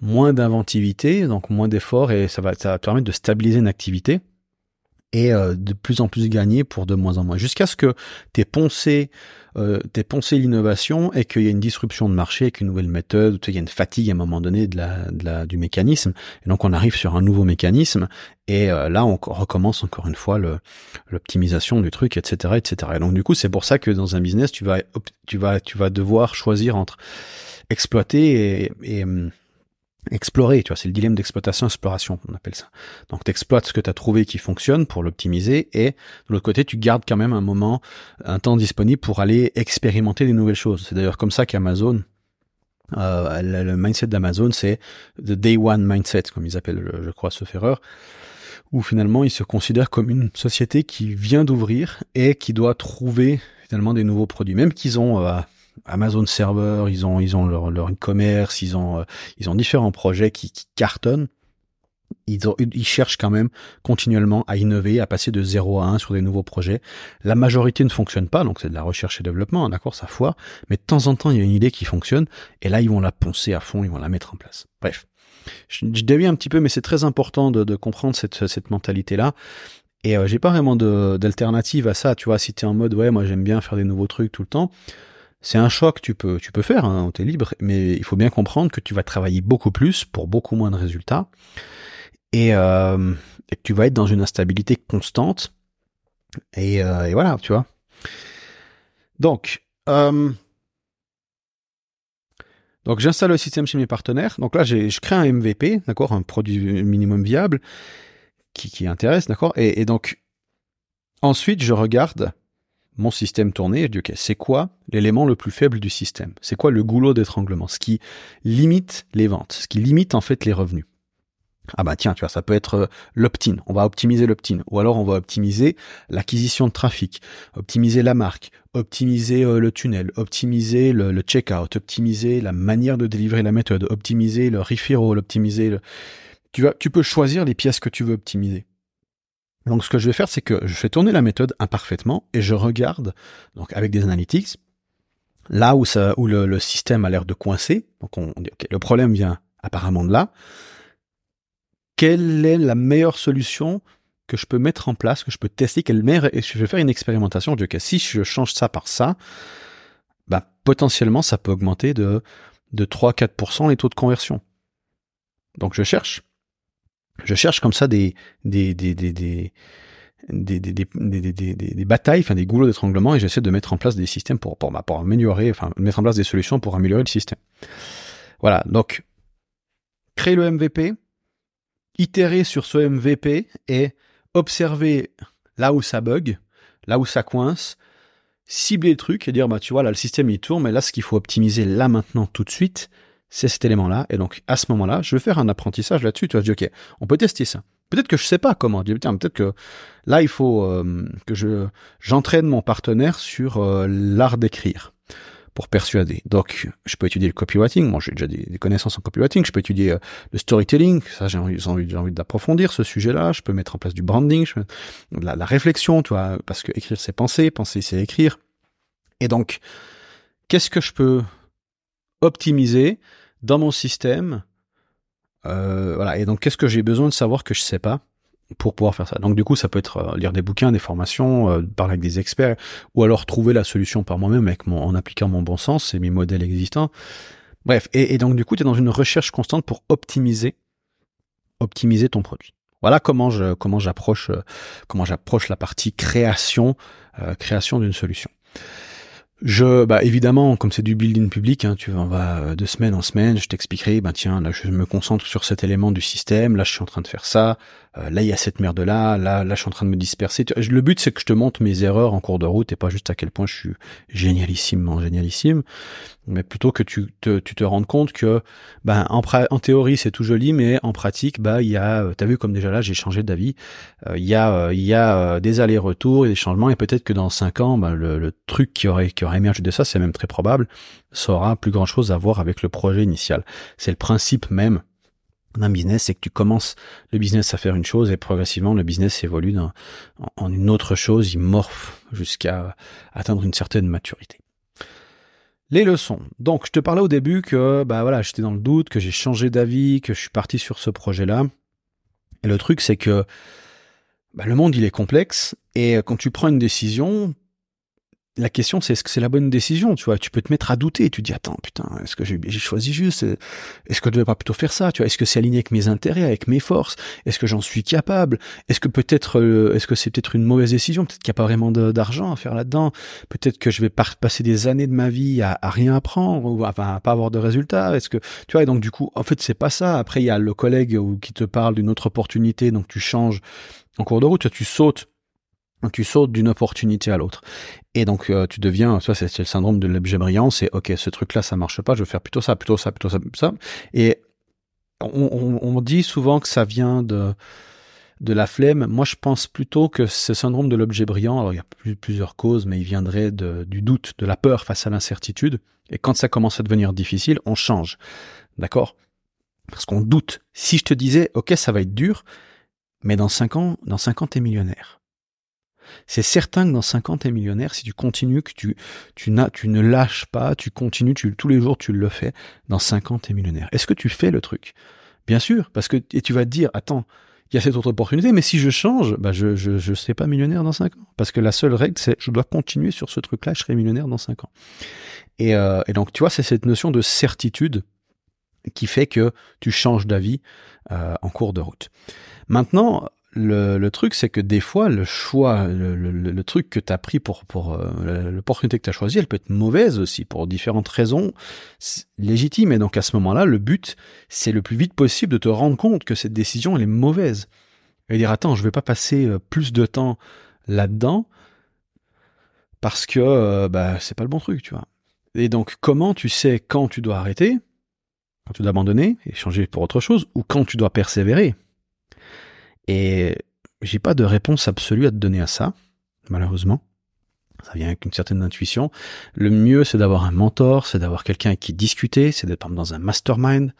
moins d'inventivité, donc moins d'efforts et ça va, ça va te permettre de stabiliser une activité et euh, de plus en plus gagner pour de moins en moins, jusqu'à ce que tu aies poncé, euh, poncé l'innovation et qu'il y ait une disruption de marché avec une nouvelle méthode, ou il y a une fatigue à un moment donné de la, de la, du mécanisme, et donc on arrive sur un nouveau mécanisme, et euh, là on recommence encore une fois l'optimisation du truc, etc., etc. Et donc du coup c'est pour ça que dans un business tu vas, tu vas, tu vas devoir choisir entre exploiter et, et explorer, tu vois, c'est le dilemme d'exploitation exploration, on appelle ça. Donc tu exploites ce que tu as trouvé qui fonctionne pour l'optimiser et de l'autre côté, tu gardes quand même un moment, un temps disponible pour aller expérimenter des nouvelles choses. C'est d'ailleurs comme ça qu'Amazon euh, le, mindset d'Amazon, c'est the day one mindset, comme ils appellent, je, crois, ce erreur, où finalement ils se considèrent comme une société qui vient d'ouvrir et qui doit trouver finalement des nouveaux produits, même qu'ils ont euh, Amazon Server, ils ont ils ont leur, leur e-commerce, ils ont euh, ils ont différents projets qui, qui cartonnent. Ils, ont, ils cherchent quand même continuellement à innover, à passer de 0 à 1 sur des nouveaux projets. La majorité ne fonctionne pas, donc c'est de la recherche et développement, d'accord, ça foire. Mais de temps en temps, il y a une idée qui fonctionne, et là, ils vont la poncer à fond, ils vont la mettre en place. Bref, je, je dévie un petit peu, mais c'est très important de, de comprendre cette, cette mentalité-là. Et euh, j'ai pas vraiment d'alternative à ça, tu vois, si tu es en mode, ouais, moi j'aime bien faire des nouveaux trucs tout le temps, c'est un choix que tu peux, faire, hein, tu es libre, mais il faut bien comprendre que tu vas travailler beaucoup plus pour beaucoup moins de résultats et, euh, que tu vas être dans une instabilité constante. Et, euh, voilà, tu vois. Donc, euh, donc j'installe le système chez mes partenaires. Donc là, je crée un MVP, d'accord, un produit minimum viable qui, intéresse, d'accord. Et donc ensuite, je regarde mon système tourné, je dis ok, c'est quoi l'élément le plus faible du système? C'est quoi le goulot d'étranglement? Ce qui limite les ventes, ce qui limite en fait les revenus. Ah bah tiens, tu vois, ça peut être euh, l'opt-in. On va optimiser l'opt-in. Ou alors on va optimiser l'acquisition de trafic, optimiser la marque, optimiser euh, le tunnel, optimiser le, le checkout, optimiser la manière de délivrer la méthode, optimiser le referral, optimiser le... Tu, vas, tu peux choisir les pièces que tu veux optimiser. Donc ce que je vais faire, c'est que je fais tourner la méthode imparfaitement et je regarde, donc avec des analytics, là où, ça, où le, système a l'air de coincer. Donc on dit, ok, le problème vient apparemment de là. Quelle est la meilleure solution que je peux mettre en place, que je peux tester, quelle meilleure, et je vais faire une expérimentation, je dis, ok, si je change ça par ça, bah, potentiellement, ça peut augmenter de, de 3-4% les taux de conversion. Donc je cherche je cherche comme ça des des des des des des, des, des, batailles, enfin des goulots d'étranglement, et j'essaie de mettre en place des systèmes pour, pour, pour améliorer, enfin mettre en place des solutions pour améliorer le système. Voilà, donc créer le MVP, itérer sur ce MVP et observer là où ça bug, là où ça coince, cibler le truc et dire bah tu vois là le système il tourne, mais là ce qu'il faut optimiser là maintenant tout de suite, c'est cet élément-là. Et donc, à ce moment-là, je vais faire un apprentissage là-dessus. Tu vas dire, OK, on peut tester ça. Peut-être que je sais pas comment. Peut-être que là, il faut euh, que je j'entraîne mon partenaire sur euh, l'art d'écrire pour persuader. Donc, je peux étudier le copywriting. Moi, j'ai déjà des, connaissances en copywriting. Je peux étudier euh, le storytelling. Ça, j'ai envie, envie, d'approfondir ce sujet-là. Je peux mettre en place du branding, je la, la, réflexion, tu vois, parce que écrire, c'est penser, penser, c'est écrire. Et donc, qu'est-ce que je peux optimiser dans mon système. Euh, voilà. Et donc, qu'est-ce que j'ai besoin de savoir que je sais pas pour pouvoir faire ça? Donc, du coup, ça peut être euh, lire des bouquins, des formations, euh, parler avec des experts, ou alors trouver la solution par moi-même en appliquant mon bon sens et mes modèles existants. Bref. Et, donc, du coup, tu es dans une recherche constante pour optimiser, optimiser ton produit. Voilà comment je, comment j'approche, comment j'approche la partie création, création d'une solution. Je, bah évidemment, comme c'est du building public, hein, tu en vas euh, de semaine en semaine, je t'expliquerai, bah tiens, là je me concentre sur cet élément du système, là je suis en train de faire ça, euh, là il y a cette merde là, là là je suis en train de me disperser. Le but c'est que je te montre mes erreurs en cours de route et pas juste à quel point je suis génialissimement génialissime, mais plutôt que tu te, tu te rendes compte que ben en, en théorie c'est tout joli, mais en pratique bah il y a, euh, t'as vu comme déjà là j'ai changé d'avis, euh, il y a il y a des allers-retours et des changements et peut-être que dans cinq ans ben, le, le, truc qui aurait qui aurait émergé de ça c'est même très probable, ça aura plus grand chose à voir avec le projet initial. C'est le principe même d'un business, c'est que tu commences le business à faire une chose et progressivement le business évolue en, une autre chose, il morphe jusqu'à atteindre une certaine maturité. Les leçons. Donc, je te parlais au début que, bah voilà, j'étais dans le doute, que j'ai changé d'avis, que je suis parti sur ce projet-là. Et le truc, c'est que bah, le monde, il est complexe. Et quand tu prends une décision, la question c'est est-ce que c'est la bonne décision tu vois? Tu peux te mettre à douter tu te dis attends putain est-ce que j'ai choisi juste est-ce que je devrais pas plutôt faire ça tu vois? Est-ce que c'est aligné avec mes intérêts avec mes forces? Est-ce que j'en suis capable? Est-ce que peut-être euh, est-ce que c'est peut-être une mauvaise décision? Peut-être qu'il n'y a pas vraiment d'argent à faire là-dedans. Peut-être que je vais passer des années de ma vie à, rien apprendre ou à, à pas avoir de résultats. Est-ce que tu vois? Et donc du coup en fait c'est pas ça. Après il y a le collègue qui te parle d'une autre opportunité donc tu changes en cours de route tu sautes tu sautes d'une opportunité à l'autre. Et donc euh, tu deviens, ça c'est le syndrome de l'objet brillant, c'est ok, ce truc-là ça marche pas, je vais faire plutôt ça, plutôt ça, plutôt ça, plutôt ça. Et on, dit souvent que ça vient de de la flemme. Moi, je pense plutôt que ce syndrome de l'objet brillant, alors il y a plusieurs causes, mais il viendrait du doute, de la peur face à l'incertitude. Et quand ça commence à devenir difficile, on change. D'accord? Parce qu'on doute. Si je te disais, ok, ça va être dur, mais dans cinq ans, dans cinq ans, t'es millionnaire c'est certain que dans 50 ans, millionnaire si tu continues, que tu, tu, tu ne lâches pas, tu continues, tu, tous les jours tu le fais, dans 50 ans, millionnaire. Est-ce que tu fais le truc? Bien sûr, parce que et tu vas te dire, attends, il y a cette autre opportunité, mais si je change, bah je je je serai pas millionnaire dans 5 ans. Parce que la seule règle, c'est je dois continuer sur ce truc-là, je serai millionnaire dans 5 ans. Et, euh, et donc, tu vois, c'est cette notion de certitude qui fait que tu changes d'avis euh, en cours de route. Maintenant, le, truc, c'est que des fois, le choix, le, truc que tu as pris pour, euh, l'opportunité que tu as choisie, elle peut être mauvaise aussi pour différentes raisons légitimes. Et donc à ce moment-là, le but, c'est le plus vite possible de te rendre compte que cette décision, elle est mauvaise. Et dire, attends, je vais pas passer euh, plus de temps là-dedans parce que euh, bah, c'est pas le bon truc, tu vois. Et donc, comment tu sais quand tu dois arrêter, quand tu dois abandonner et changer pour autre chose, ou quand tu dois persévérer? Et j'ai pas de réponse absolue à te donner à ça, malheureusement. Ça vient avec une certaine intuition. Le mieux, c'est d'avoir un mentor, c'est d'avoir quelqu'un avec qui discuter, c'est d'être dans un mastermind.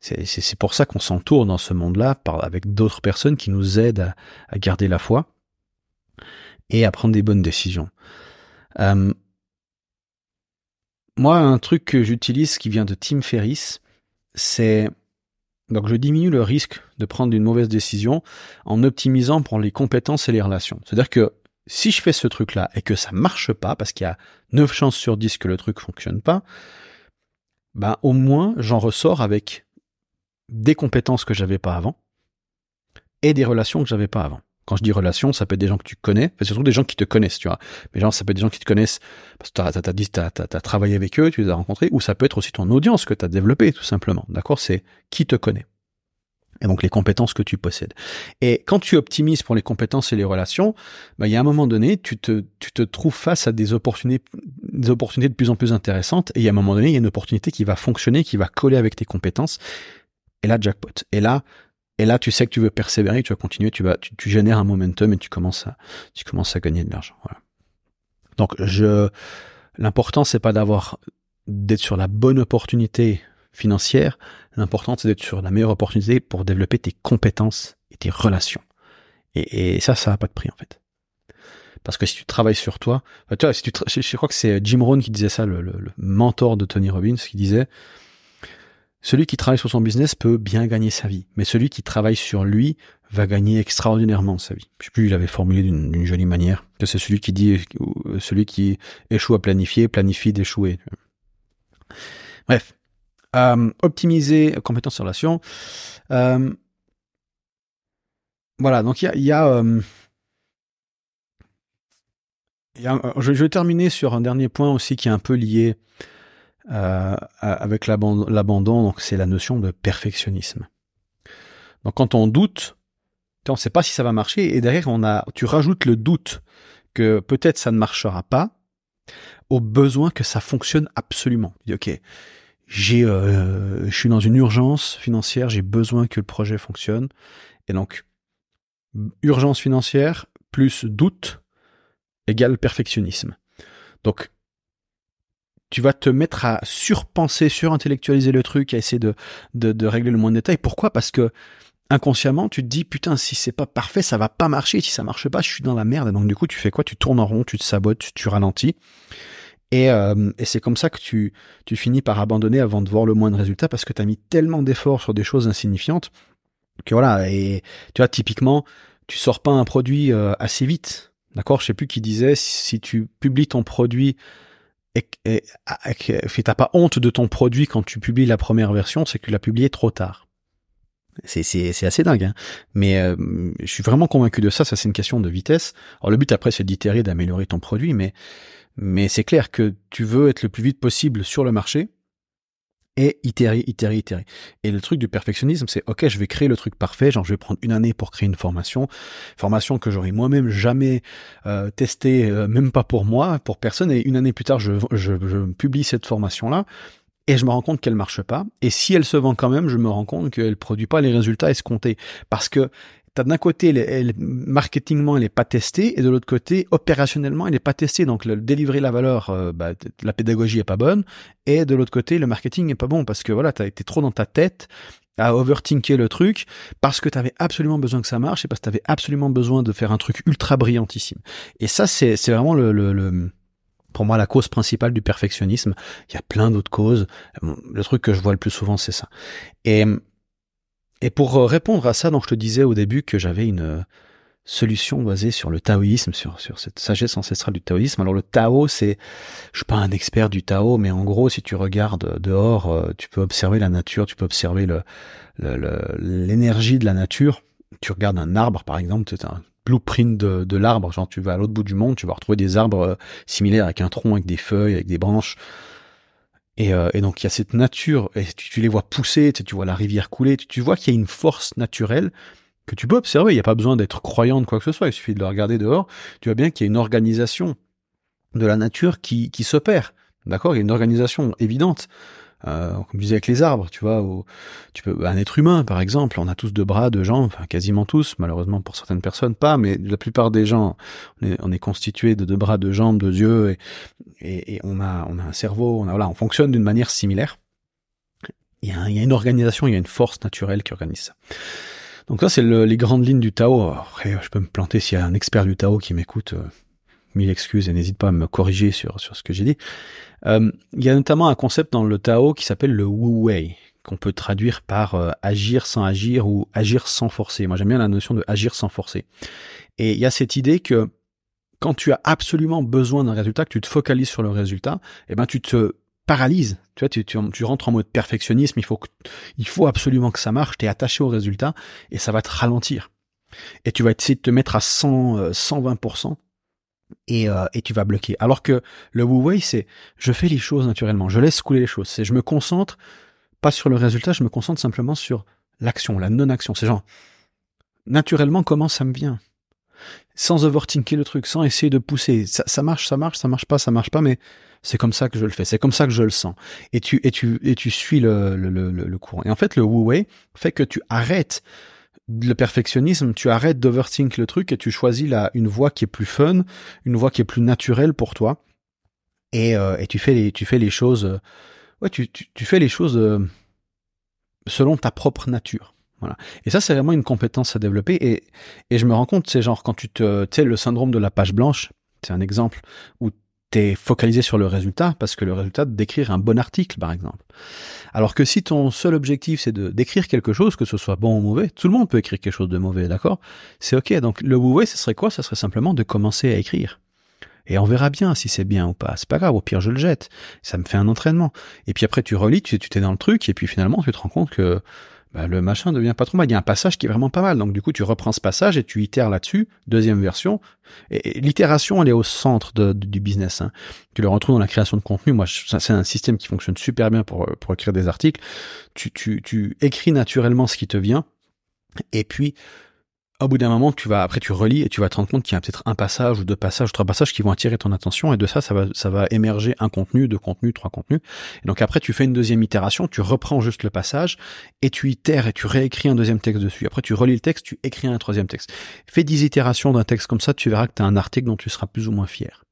C'est pour ça qu'on s'entoure dans ce monde-là avec d'autres personnes qui nous aident à, garder la foi et à prendre des bonnes décisions. Euh, moi, un truc que j'utilise qui vient de Tim Ferriss, c'est donc je diminue le risque de prendre une mauvaise décision en optimisant pour les compétences et les relations. C'est-à-dire que si je fais ce truc-là et que ça marche pas, parce qu'il y a 9 chances sur 10 que le truc fonctionne pas, ben au moins j'en ressors avec des compétences que j'avais pas avant et des relations que j'avais pas avant. Quand je dis relations, ça peut être des gens que tu connais, c'est surtout des gens qui te connaissent, tu vois. Mais genre, ça peut être des gens qui te connaissent parce que t'as, t'as, t'as, t'as, t'as travaillé avec eux, tu les as rencontrés, ou ça peut être aussi ton audience que tu as développée, tout simplement. D'accord? C'est qui te connaît. Et donc les compétences que tu possèdes. Et quand tu optimises pour les compétences et les relations, bah, il y a un moment donné, tu te, tu te trouves face à des opportunités, des opportunités de plus en plus intéressantes. Et il y a un moment donné, il y a une opportunité qui va fonctionner, qui va coller avec tes compétences. Et là, jackpot. Et là, et là, tu sais que tu veux persévérer, tu vas continuer, tu vas, tu, génères un momentum et tu commences à, tu commences à gagner de l'argent. Donc, je, l'important c'est pas d'avoir, d'être sur la bonne opportunité financière. L'important c'est d'être sur la meilleure opportunité pour développer tes compétences et tes relations. Et, ça, ça n'a pas de prix en fait. Parce que si tu travailles sur toi, tu si je, crois que c'est Jim Rohn qui disait ça, le mentor de Tony Robbins, qui disait, celui qui travaille sur son business peut bien gagner sa vie, mais celui qui travaille sur lui va gagner extraordinairement sa vie. Je sais plus, il avait formulé d'une jolie manière que c'est celui qui dit, celui qui échoue à planifier, planifie d'échouer. Bref, euh, optimiser compétences relation. Euh, voilà, donc il euh, y a je, je, vais terminer sur un dernier point aussi qui est un peu lié euh, avec l'abandon, donc c'est la notion de perfectionnisme. Donc quand on doute, on ne sait pas si ça va marcher et derrière on a, tu rajoutes le doute que peut-être ça ne marchera pas au besoin que ça fonctionne absolument. Ok, j'ai, euh, je suis dans une urgence financière, j'ai besoin que le projet fonctionne et donc urgence financière plus doute égale perfectionnisme. Donc tu vas te mettre à surpenser, surintellectualiser le truc, à essayer de, de, régler le moins de détails. Pourquoi? Parce que inconsciemment, tu te dis putain, si c'est pas parfait, ça va pas marcher. Si ça marche pas, je suis dans la merde. Et donc du coup, tu fais quoi? Tu tournes en rond, tu te sabotes, tu, ralentis. Et, euh, et c'est comme ça que tu, tu finis par abandonner avant de voir le moins de résultats parce que tu as mis tellement d'efforts sur des choses insignifiantes que voilà. Et tu vois, typiquement, tu sors pas un produit euh, assez vite. D'accord? Je sais plus qui disait si tu publies ton produit et, et, et t'as pas honte de ton produit quand tu publies la première version, c'est que tu l'as publié trop tard. C'est, assez dingue, hein. mais euh, je suis vraiment convaincu de ça. Ça, c'est une question de vitesse. Alors le but après, c'est d'itérer, d'améliorer ton produit, mais mais c'est clair que tu veux être le plus vite possible sur le marché et itérer, itérer, itérer. Et le truc du perfectionnisme, c'est ok, je vais créer le truc parfait, genre je vais prendre une année pour créer une formation, formation que j'aurais moi-même jamais euh, testée, euh, même pas pour moi, pour personne, et une année plus tard, je, je, je publie cette formation-là et je me rends compte qu'elle marche pas. Et si elle se vend quand même, je me rends compte qu'elle produit pas les résultats escomptés. Parce que d'un côté, elle, marketingement, elle est pas testée, et de l'autre côté, opérationnellement, elle est pas testée. Donc, le, délivrer la valeur, euh, bah, la pédagogie est pas bonne, et de l'autre côté, le marketing est pas bon parce que voilà, t'as été trop dans ta tête à overthinker le truc parce que t'avais absolument besoin que ça marche et parce que t'avais absolument besoin de faire un truc ultra brillantissime. Et ça, c'est vraiment le pour moi la cause principale du perfectionnisme. Il y a plein d'autres causes. Le truc que je vois le plus souvent, c'est ça. Et, et pour répondre à ça, donc je te disais au début que j'avais une solution basée sur le taoïsme, sur, sur cette sagesse ancestrale du taoïsme. Alors le Tao, c'est, je suis pas un expert du Tao, mais en gros, si tu regardes dehors, euh, tu peux observer la nature, tu peux observer le, l'énergie de la nature. Tu regardes un arbre, par exemple, c'est un blueprint de, de l'arbre. Genre, tu vas à l'autre bout du monde, tu vas retrouver des arbres euh, similaires avec un tronc, avec des feuilles, avec des branches. Et, euh, et donc, il y a cette nature, et tu, les vois pousser, tu, vois la rivière couler, tu, tu vois qu'il y a une force naturelle que tu peux observer. Il n'y a pas besoin d'être croyant de quoi que ce soit, il suffit de le regarder dehors. Tu vois bien qu'il y a une organisation de la nature qui, qui s'opère. D'accord? Il y a une organisation évidente. Euh, comme je disais avec les arbres, tu vois, ou, tu peux, un être humain par exemple, on a tous deux bras, deux jambes, enfin quasiment tous, malheureusement pour certaines personnes pas, mais la plupart des gens, on est, on est constitué de deux bras, deux jambes, deux yeux, et, et, on a, on a un cerveau, on a, voilà, on fonctionne d'une manière similaire. Il y, a, il y a une organisation, il y a une force naturelle qui organise ça. Donc ça, c'est le, les grandes lignes du Tao. Après, je peux me planter s'il y a un expert du Tao qui m'écoute. Euh, mille excuses et n'hésite pas à me corriger sur, sur ce que j'ai dit. Euh, il y a notamment un concept dans le Tao qui s'appelle le Wu Wei, qu'on peut traduire par euh, agir sans agir ou agir sans forcer. Moi j'aime bien la notion de agir sans forcer. Et il y a cette idée que quand tu as absolument besoin d'un résultat, que tu te focalises sur le résultat, eh ben tu te paralyses. Tu vois, tu, tu, rentres en mode perfectionnisme. Il faut que, il faut absolument que ça marche. Tu es attaché au résultat et ça va te ralentir. Et tu vas essayer de te mettre à 100, 120% et, euh, et tu vas bloquer. Alors que le Wu Wei, c'est je fais les choses naturellement, je laisse couler les choses. C'est je me concentre pas sur le résultat, je me concentre simplement sur l'action, la non-action. C'est genre naturellement comment ça me vient, sans overthinker le truc, sans essayer de pousser. Ça, ça marche, ça marche, ça marche pas, ça marche pas, mais c'est comme ça que je le fais, c'est comme ça que je le sens. Et tu et tu et tu suis le le, le, le courant. Et en fait, le Wu Wei fait que tu arrêtes le perfectionnisme, tu arrêtes d'overthink le truc et tu choisis la, une voie qui est plus fun, une voie qui est plus naturelle pour toi. Et, euh, et tu fais les, tu fais les choses, euh, ouais, tu, tu, tu, fais les choses euh, selon ta propre nature. Voilà. Et ça, c'est vraiment une compétence à développer. Et, et je me rends compte, c'est genre quand tu te, tu sais, le syndrome de la page blanche, c'est un exemple où t'es focalisé sur le résultat parce que le résultat d'écrire un bon article, par exemple. Alors que si ton seul objectif c'est de d'écrire quelque chose, que ce soit bon ou mauvais, tout le monde peut écrire quelque chose de mauvais, d'accord? C'est ok. Donc le mauvais, ce serait quoi? Ce serait simplement de commencer à écrire. Et on verra bien si c'est bien ou pas. C'est pas grave, au pire je le jette. Ça me fait un entraînement. Et puis après tu relis, tu t'es dans le truc, et puis finalement tu te rends compte que bah, le machin devient pas trop mal. Il y a un passage qui est vraiment pas mal. Donc du coup, tu reprends ce passage et tu itères là-dessus. Deuxième version. Et, l'itération, elle est au centre du business. Hein. Tu le retrouves dans la création de contenu. Moi, c'est un système qui fonctionne super bien pour, pour écrire des articles. Tu, tu, tu écris naturellement ce qui te vient. Et puis, au bout d'un moment, tu vas après tu relis et tu vas te rendre compte qu'il y a peut-être un passage ou deux passages, trois passages qui vont attirer ton attention et de ça, ça va ça va émerger un contenu, deux contenus, trois contenus. Et donc après, tu fais une deuxième itération, tu reprends juste le passage et tu itères et tu réécris un deuxième texte dessus. Après, tu relis le texte, tu écris un troisième texte. Fais dix itérations d'un texte comme ça, tu verras que tu as un article dont tu seras plus ou moins fier.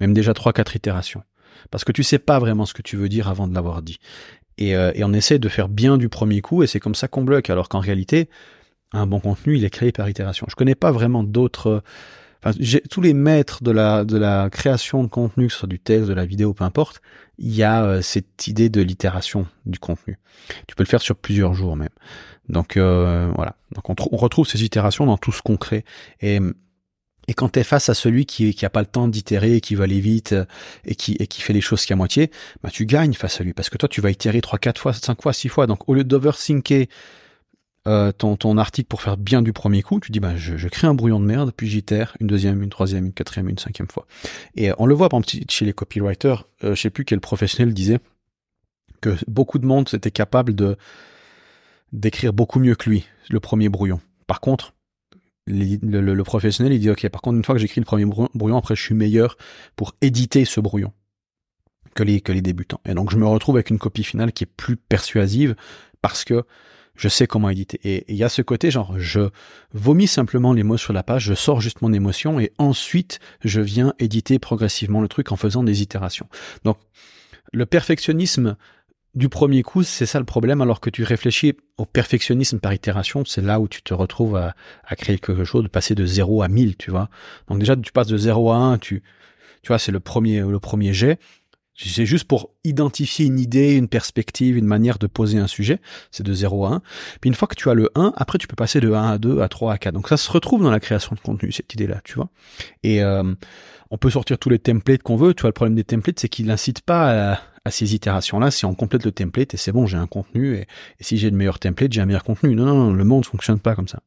Même déjà trois, quatre itérations. Parce que tu sais pas vraiment ce que tu veux dire avant de l'avoir dit. Et, euh, et on essaie de faire bien du premier coup et c'est comme ça qu'on bloque. Alors qu'en réalité, un bon contenu, il est créé par itération. Je connais pas vraiment d'autres. Enfin, tous les maîtres de la de la création de contenu, que ce soit du texte, de la vidéo, peu importe, il y a euh, cette idée de l'itération du contenu. Tu peux le faire sur plusieurs jours même. Donc euh, voilà. Donc on, retrouve ces itérations dans tout ce qu'on crée. Et et quand tu es face à celui qui qui a pas le temps d'itérer, qui va aller vite et qui et qui fait les choses qu'à moitié, bah tu gagnes face à lui parce que toi tu vas itérer trois, quatre fois, cinq fois, six fois. Donc au lieu d'overthinker euh, ton, ton article pour faire bien du premier coup, tu dis bah je, je crée un brouillon de merde, puis j'itère une deuxième, une troisième, une quatrième, une cinquième fois. Et euh, on le voit par exemple chez les copywriters, euh, je sais plus quel professionnel disait que beaucoup de monde était capable de d'écrire beaucoup mieux que lui le premier brouillon. Par contre, le, le, professionnel il dit ok par contre une fois que j'écris le premier brouillon après je suis meilleur pour éditer ce brouillon que les que les débutants. Et donc je me retrouve avec une copie finale qui est plus persuasive parce que je sais comment éditer. Et il y a ce côté genre, je vomis simplement les mots sur la page, je sors juste mon émotion et ensuite je viens éditer progressivement le truc en faisant des itérations. Donc, le perfectionnisme du premier coup, c'est ça le problème, alors que tu réfléchis au perfectionnisme par itération, c'est là où tu te retrouves à, créer quelque chose, de passer de 0 à 1000, tu vois. Donc déjà, tu passes de 0 à 1, tu, tu vois, c'est le premier, le premier jet. C'est juste pour identifier une idée, une perspective, une manière de poser un sujet. C'est de 0 à 1. Puis une fois que tu as le 1, après tu peux passer de 1 à 2, à 3, à 4. Donc ça se retrouve dans la création de contenu, cette idée-là, tu vois. Et euh, on peut sortir tous les templates qu'on veut. Tu vois, le problème des templates, c'est qu'ils n'incitent pas à, ces itérations-là. Si on complète le template et c'est bon, j'ai un contenu. Et, et si j'ai le meilleur template, j'ai un meilleur contenu. Non, non, non, le monde fonctionne pas comme ça.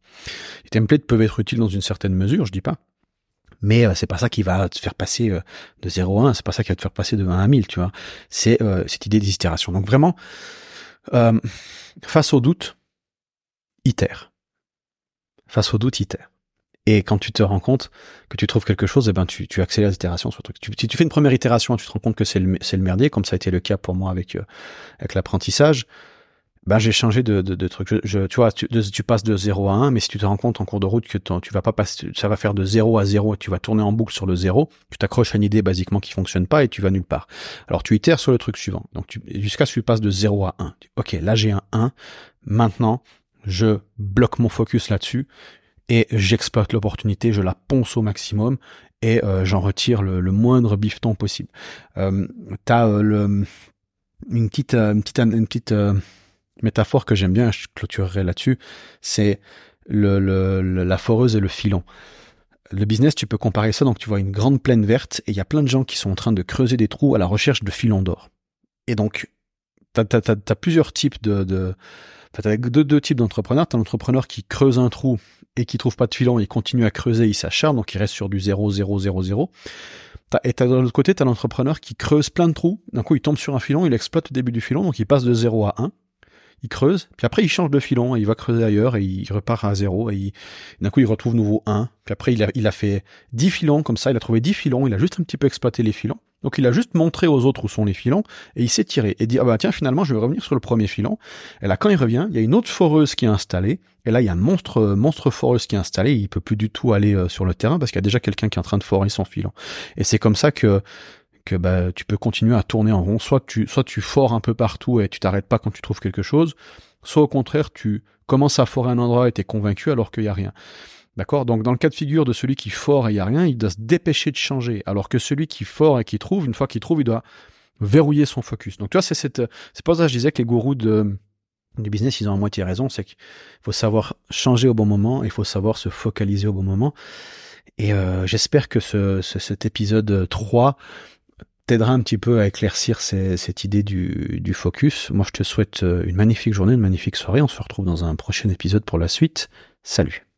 Les templates peuvent être utiles dans une certaine mesure, je dis pas mais euh, c'est pas ça qui va te faire passer euh, de 0 à 1, c'est pas ça qui va te faire passer de 1 à 1000, tu vois. C'est euh, cette idée d'itération. Donc vraiment, face au doute, itère. Face au doute, itère. Et quand tu te rends compte que tu trouves quelque chose, eh ben tu, tu accélères l'itération sur le truc. Si tu fais une première itération, tu te rends compte que c'est le, le merdier, comme ça a été le cas pour moi avec avec l'apprentissage ben j'ai changé de, de, de truc. Je, je, tu vois, tu, tu, passes de 0 à 1, mais si tu te rends compte en cours de route que tu vas pas passer, ça va faire de 0 à 0 et tu vas tourner en boucle sur le 0, tu t'accroches à une idée basiquement qui fonctionne pas et tu vas nulle part. Alors tu itères sur le truc suivant. Donc jusqu'à ce que tu passes de 0 à 1. Ok, là j'ai un 1. Maintenant, je bloque mon focus là-dessus et j'exploite l'opportunité, je la ponce au maximum et euh, j'en retire le, le, moindre bifton possible. Euh, T'as euh, le une petite euh, une petite une petite métaphore que j'aime bien, je clôturerai là-dessus, c'est le, la foreuse et le filon. Le business, tu peux comparer ça, donc tu vois une grande plaine verte et il y a plein de gens qui sont en train de creuser des trous à la recherche de filons d'or. Et donc, tu as, plusieurs types de... de deux, types d'entrepreneurs. T'as l'entrepreneur qui creuse un trou et qui trouve pas de filon, il continue à creuser, il s'acharne, donc il reste sur du 0, 0, 0, 0. Et de l'autre côté, t'as l'entrepreneur qui creuse plein de trous, d'un coup il tombe sur un filon, il exploite le début du filon, donc il passe de 0 à 1, il creuse, puis après il change de filon, et il va creuser ailleurs, et il repart à zéro, et d'un coup il retrouve nouveau 1, puis après il a, fait 10 filons, comme ça il a trouvé 10 filons, il a juste un petit peu exploité les filons, donc il a juste montré aux autres où sont les filons, et il s'est tiré, et dit, ah bah tiens finalement je vais revenir sur le premier filon, et là quand il revient, il y a une autre foreuse qui est installée, et là il y a un monstre, monstre foreuse qui est installé, il peut plus du tout aller euh, sur le terrain, parce qu'il y a déjà quelqu'un qui est en train de forer son filon. Et c'est comme ça que que bah, tu peux continuer à tourner en rond. Soit tu, soit tu fores un peu partout et tu t'arrêtes pas quand tu trouves quelque chose, soit au contraire tu commences à forer un endroit et t'es convaincu alors qu'il y a rien. D'accord? Donc dans le cas de figure de celui qui fore et il y a rien, il doit se dépêcher de changer, alors que celui qui fore et qui trouve, une fois qu'il trouve, il doit verrouiller son focus. Donc tu vois, c'est cette, c'est pas ça que je disais que les gourous du business, ils ont à moitié raison, c'est qu'il faut savoir changer au bon moment, il faut savoir se focaliser au bon moment. Et euh, j'espère que ce, cet épisode 3 t'aidera un petit peu à éclaircir cette idée du, du focus. Moi, je te souhaite euh, une magnifique journée, une magnifique soirée. On se retrouve dans un prochain épisode pour la suite. Salut